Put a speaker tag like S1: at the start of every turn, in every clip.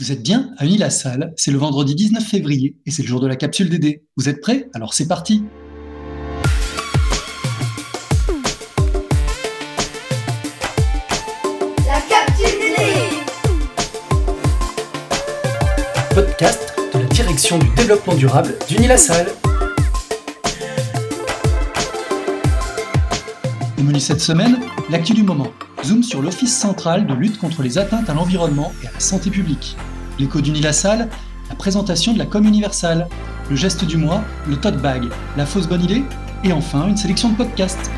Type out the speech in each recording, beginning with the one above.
S1: Vous êtes bien à Unilassal, c'est le vendredi 19 février et c'est le jour de la capsule DD. Vous êtes prêts? Alors c'est parti!
S2: La capsule DD
S1: Podcast de la direction du développement durable menu cette semaine, l'actu du moment. Zoom sur l'Office central de lutte contre les atteintes à l'environnement et à la santé publique l'écho d'Unilassal, la présentation de la com universale, le geste du mois, le tote bag, la fausse bonne idée, et enfin une sélection de podcasts.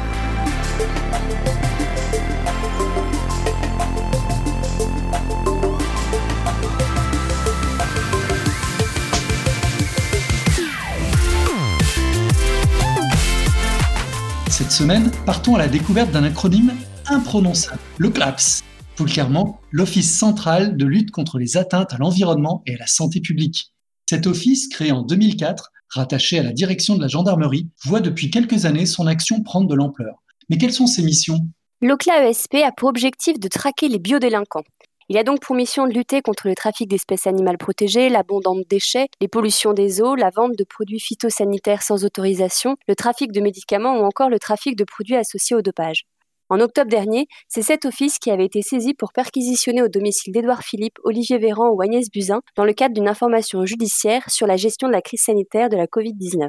S1: Cette semaine, partons à la découverte d'un acronyme imprononçable, le CLAPS, clairement l'Office central de lutte contre les atteintes à l'environnement et à la santé publique. Cet office, créé en 2004, rattaché à la direction de la gendarmerie, voit depuis quelques années son action prendre de l'ampleur. Mais quelles sont ses missions?
S3: L'OCLA ESP a pour objectif de traquer les biodélinquants. Il a donc pour mission de lutter contre le trafic d'espèces animales protégées, l'abondance de déchets, les pollutions des eaux, la vente de produits phytosanitaires sans autorisation, le trafic de médicaments ou encore le trafic de produits associés au dopage. En octobre dernier, c'est cet office qui avait été saisi pour perquisitionner au domicile d'Édouard Philippe, Olivier Véran ou Agnès Buzyn dans le cadre d'une information judiciaire sur la gestion de la crise sanitaire de la Covid-19.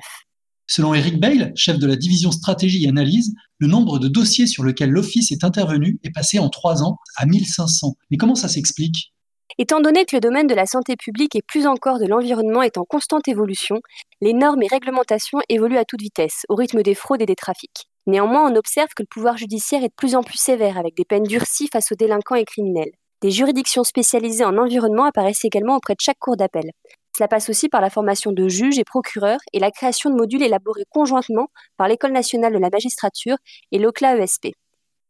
S1: Selon Eric Bail, chef de la division stratégie et analyse, le nombre de dossiers sur lesquels l'Office est intervenu est passé en trois ans à 1500. Mais comment ça s'explique?
S3: Étant donné que le domaine de la santé publique et plus encore de l'environnement est en constante évolution, les normes et réglementations évoluent à toute vitesse, au rythme des fraudes et des trafics. Néanmoins, on observe que le pouvoir judiciaire est de plus en plus sévère, avec des peines durcies face aux délinquants et criminels. Des juridictions spécialisées en environnement apparaissent également auprès de chaque cour d'appel. Cela passe aussi par la formation de juges et procureurs et la création de modules élaborés conjointement par l'École nationale de la magistrature et l'OCLA ESP.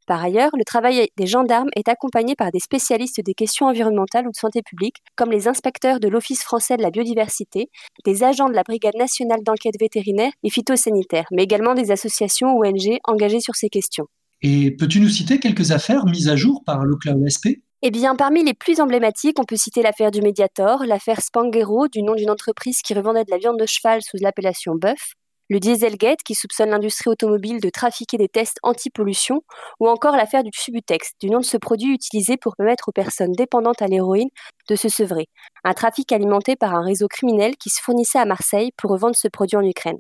S3: Par ailleurs, le travail des gendarmes est accompagné par des spécialistes des questions environnementales ou de santé publique, comme les inspecteurs de l'Office français de la biodiversité, des agents de la Brigade nationale d'enquête vétérinaire et phytosanitaire, mais également des associations ou ONG engagées sur ces questions.
S1: Et peux-tu nous citer quelques affaires mises à jour par l'OCLA-OSP
S3: eh bien, parmi les plus emblématiques, on peut citer l'affaire du Mediator, l'affaire Spanghero, du nom d'une entreprise qui revendait de la viande de cheval sous l'appellation bœuf, le Dieselgate qui soupçonne l'industrie automobile de trafiquer des tests anti-pollution, ou encore l'affaire du Subutex, du nom de ce produit utilisé pour permettre aux personnes dépendantes à l'héroïne de se sevrer, un trafic alimenté par un réseau criminel qui se fournissait à Marseille pour revendre ce produit en Ukraine.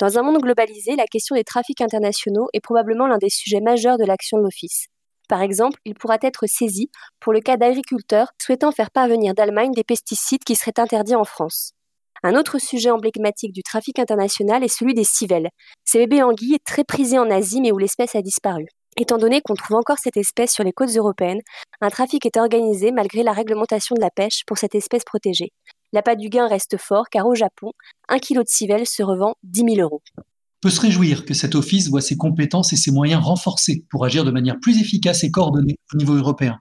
S3: Dans un monde globalisé, la question des trafics internationaux est probablement l'un des sujets majeurs de l'action de l'Office. Par exemple, il pourra être saisi pour le cas d'agriculteurs souhaitant faire parvenir d'Allemagne des pesticides qui seraient interdits en France. Un autre sujet emblématique du trafic international est celui des civelles. Ces bébés anguilles très prisés en Asie mais où l'espèce a disparu. Étant donné qu'on trouve encore cette espèce sur les côtes européennes, un trafic est organisé malgré la réglementation de la pêche pour cette espèce protégée. L'appât du gain reste fort car au Japon, un kilo de civelle se revend 10 000 euros. On
S1: peut se réjouir que cet office voit ses compétences et ses moyens renforcés pour agir de manière plus efficace et coordonnée au niveau européen.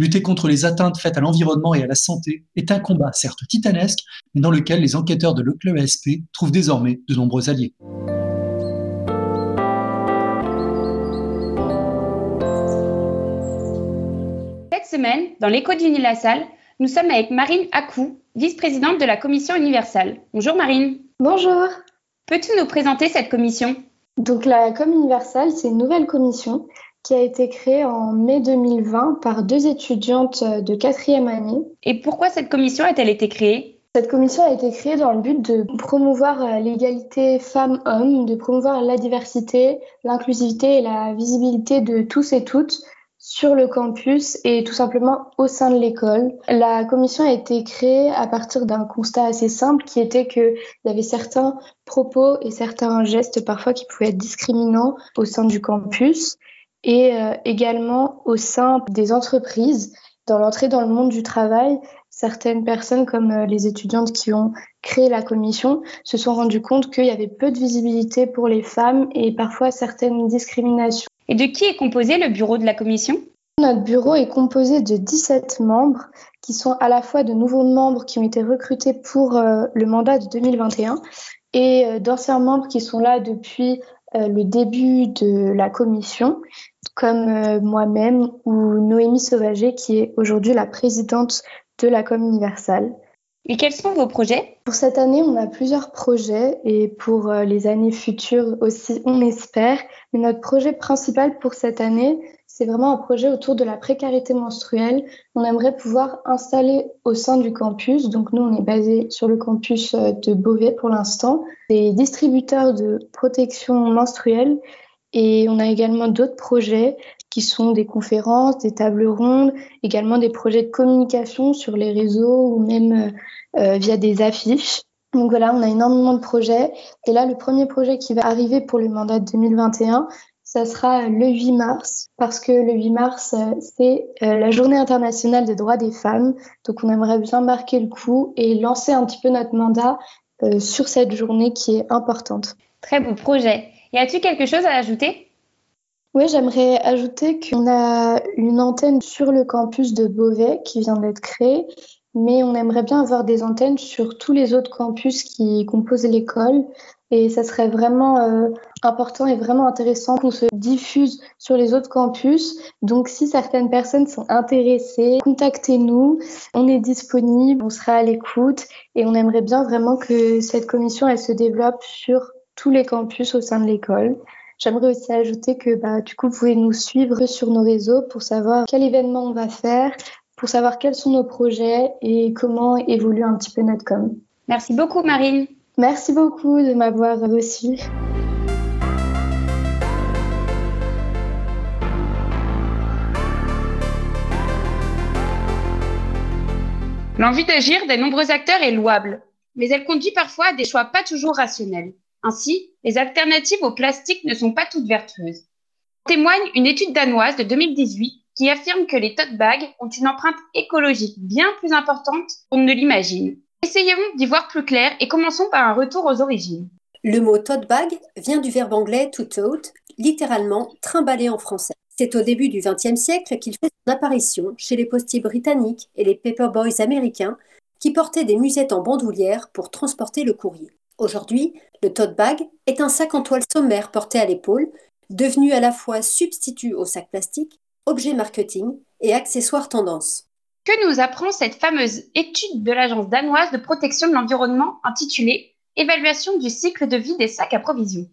S1: Lutter contre les atteintes faites à l'environnement et à la santé est un combat certes titanesque, mais dans lequel les enquêteurs de l'ECLE ASP trouvent désormais de nombreux alliés.
S4: Cette semaine, dans l'écho d'Unilassal, nous sommes avec Marine Akou, vice-présidente de la Commission universelle. Bonjour Marine.
S5: Bonjour.
S4: Peux-tu nous présenter cette commission?
S5: Donc la Com universelle, c'est une nouvelle commission qui a été créée en mai 2020 par deux étudiantes de quatrième année.
S4: Et pourquoi cette commission a-t-elle été créée?
S5: Cette commission a été créée dans le but de promouvoir l'égalité femmes-hommes, de promouvoir la diversité, l'inclusivité et la visibilité de tous et toutes sur le campus et tout simplement au sein de l'école. La commission a été créée à partir d'un constat assez simple qui était qu'il y avait certains propos et certains gestes parfois qui pouvaient être discriminants au sein du campus et euh, également au sein des entreprises. Dans l'entrée dans le monde du travail, certaines personnes, comme euh, les étudiantes qui ont créé la commission, se sont rendues compte qu'il y avait peu de visibilité pour les femmes et parfois certaines discriminations.
S4: Et de qui est composé le bureau de la commission?
S5: Notre bureau est composé de 17 membres qui sont à la fois de nouveaux membres qui ont été recrutés pour euh, le mandat de 2021 et d'anciens membres qui sont là depuis le début de la commission comme euh, moi-même ou Noémie Sauvager, qui est aujourd'hui la présidente de la com universelle.
S4: Et quels sont vos projets?
S5: Pour cette année, on a plusieurs projets et pour euh, les années futures aussi, on espère. Mais notre projet principal pour cette année, c'est vraiment un projet autour de la précarité menstruelle. On aimerait pouvoir installer au sein du campus, donc nous on est basé sur le campus euh, de Beauvais pour l'instant, des distributeurs de protection menstruelle et on a également d'autres projets qui sont des conférences, des tables rondes, également des projets de communication sur les réseaux ou même euh, euh, via des affiches. Donc voilà, on a énormément de projets. Et là, le premier projet qui va arriver pour le mandat 2021, ça sera le 8 mars, parce que le 8 mars, euh, c'est la journée internationale des droits des femmes. Donc on aimerait bien marquer le coup et lancer un petit peu notre mandat sur cette journée qui est importante.
S4: Très beau projet. Y a-t-il quelque chose à ajouter?
S5: Oui, j'aimerais ajouter qu'on a une antenne sur le campus de Beauvais qui vient d'être créée, mais on aimerait bien avoir des antennes sur tous les autres campus qui composent l'école. Et ça serait vraiment euh, important et vraiment intéressant qu'on se diffuse sur les autres campus. Donc, si certaines personnes sont intéressées, contactez-nous. On est disponible, on sera à l'écoute et on aimerait bien vraiment que cette commission elle se développe sur tous les campus au sein de l'école. J'aimerais aussi ajouter que bah, du coup, vous pouvez nous suivre sur nos réseaux pour savoir quel événement on va faire, pour savoir quels sont nos projets et comment évolue un petit peu notre com.
S4: Merci beaucoup, Marine.
S5: Merci beaucoup de m'avoir reçu.
S4: L'envie d'agir des nombreux acteurs est louable, mais elle conduit parfois à des choix pas toujours rationnels. Ainsi, les alternatives au plastique ne sont pas toutes vertueuses. Témoigne une étude danoise de 2018 qui affirme que les tote bags ont une empreinte écologique bien plus importante qu'on ne l'imagine. Essayons d'y voir plus clair et commençons par un retour aux origines.
S6: Le mot tote bag vient du verbe anglais to tote, littéralement trimballer en français. C'est au début du XXe siècle qu'il fait son apparition chez les postiers britanniques et les paperboys américains qui portaient des musettes en bandoulière pour transporter le courrier. Aujourd'hui, le tote bag est un sac en toile sommaire porté à l'épaule, devenu à la fois substitut au sac plastique, objet marketing et accessoire tendance.
S4: Que nous apprend cette fameuse étude de l'agence danoise de protection de l'environnement intitulée Évaluation du cycle de vie des sacs à provision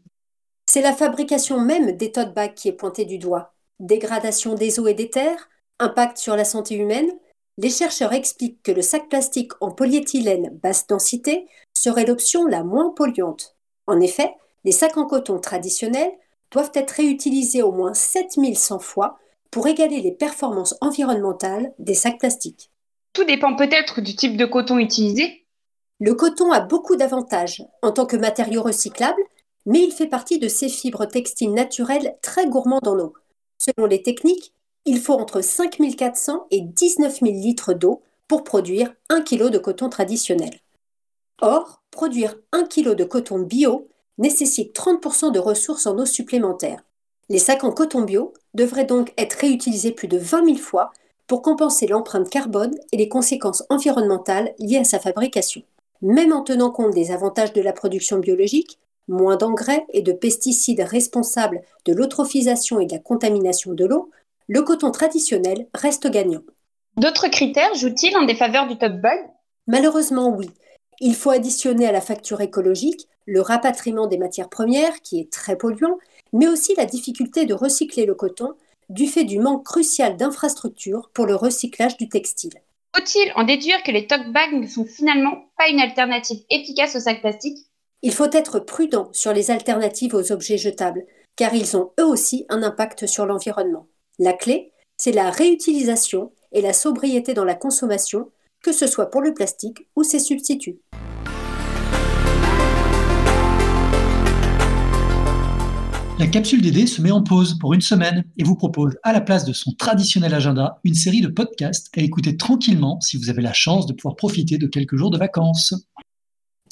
S6: C'est la fabrication même des tote bags qui est pointée du doigt. Dégradation des eaux et des terres, impact sur la santé humaine, les chercheurs expliquent que le sac plastique en polyéthylène basse densité serait l'option la moins polluante. En effet, les sacs en coton traditionnels doivent être réutilisés au moins 7100 fois pour égaler les performances environnementales des sacs plastiques.
S4: Tout dépend peut-être du type de coton utilisé.
S6: Le coton a beaucoup d'avantages en tant que matériau recyclable, mais il fait partie de ces fibres textiles naturelles très gourmandes en eau. Selon les techniques, il faut entre 5400 et 19 000 litres d'eau pour produire 1 kg de coton traditionnel. Or, produire 1 kg de coton bio nécessite 30% de ressources en eau supplémentaires. Les sacs en coton bio devraient donc être réutilisés plus de 20 000 fois pour compenser l'empreinte carbone et les conséquences environnementales liées à sa fabrication. Même en tenant compte des avantages de la production biologique, moins d'engrais et de pesticides responsables de l'eutrophisation et de la contamination de l'eau, le coton traditionnel reste gagnant.
S4: D'autres critères jouent-ils en défaveur du top bug?
S6: Malheureusement, oui. Il faut additionner à la facture écologique le rapatriement des matières premières, qui est très polluant, mais aussi la difficulté de recycler le coton du fait du manque crucial d'infrastructures pour le recyclage du textile.
S4: Faut-il en déduire que les tote bags ne sont finalement pas une alternative efficace aux sacs plastiques
S6: Il faut être prudent sur les alternatives aux objets jetables, car ils ont eux aussi un impact sur l'environnement. La clé, c'est la réutilisation et la sobriété dans la consommation, que ce soit pour le plastique ou ses substituts.
S1: La capsule DD se met en pause pour une semaine et vous propose, à la place de son traditionnel agenda, une série de podcasts à écouter tranquillement si vous avez la chance de pouvoir profiter de quelques jours de vacances.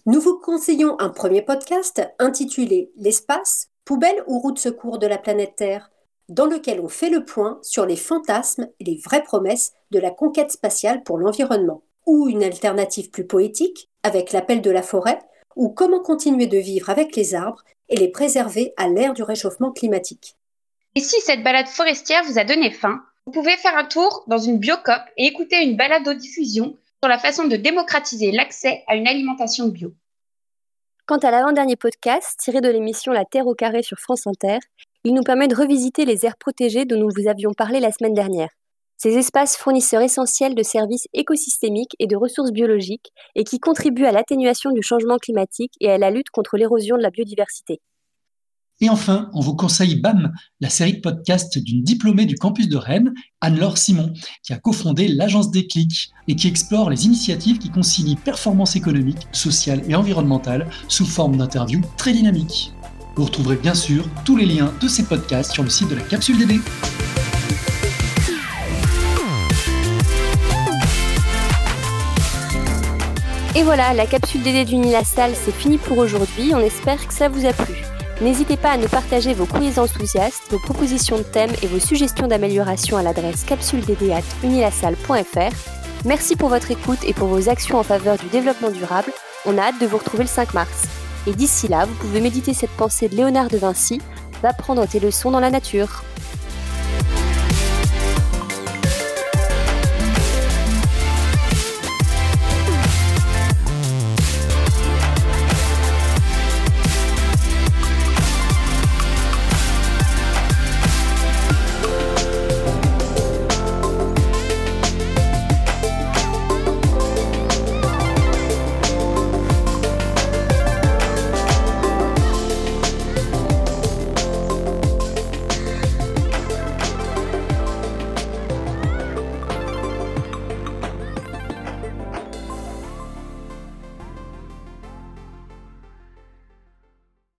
S6: Nous vous conseillons un premier podcast intitulé L'espace, poubelle ou route secours de la planète Terre dans lequel on fait le point sur les fantasmes et les vraies promesses de la conquête spatiale pour l'environnement, ou une alternative plus poétique, avec l'appel de la forêt, ou comment continuer de vivre avec les arbres et les préserver à l'ère du réchauffement climatique.
S4: Et si cette balade forestière vous a donné faim, vous pouvez faire un tour dans une biocop et écouter une balade aux diffusion sur la façon de démocratiser l'accès à une alimentation bio.
S3: Quant à l'avant-dernier podcast, tiré de l'émission La Terre au carré sur France Inter, il nous permet de revisiter les aires protégées dont nous vous avions parlé la semaine dernière. Ces espaces fournisseurs essentiels de services écosystémiques et de ressources biologiques et qui contribuent à l'atténuation du changement climatique et à la lutte contre l'érosion de la biodiversité.
S1: Et enfin, on vous conseille BAM, la série de podcasts d'une diplômée du campus de Rennes, Anne-Laure Simon, qui a cofondé l'agence Déclic et qui explore les initiatives qui concilient performance économique, sociale et environnementale sous forme d'interviews très dynamiques. Vous retrouverez bien sûr tous les liens de ces podcasts sur le site de la Capsule DD.
S3: Et voilà, la capsule DD du Salle, c'est fini pour aujourd'hui. On espère que ça vous a plu. N'hésitez pas à nous partager vos quiz enthousiastes, vos propositions de thèmes et vos suggestions d'amélioration à l'adresse capsuleddd.unilasalle.fr. Merci pour votre écoute et pour vos actions en faveur du développement durable. On a hâte de vous retrouver le 5 mars. Et d'ici là, vous pouvez méditer cette pensée de Léonard de Vinci Va prendre tes leçons dans la nature.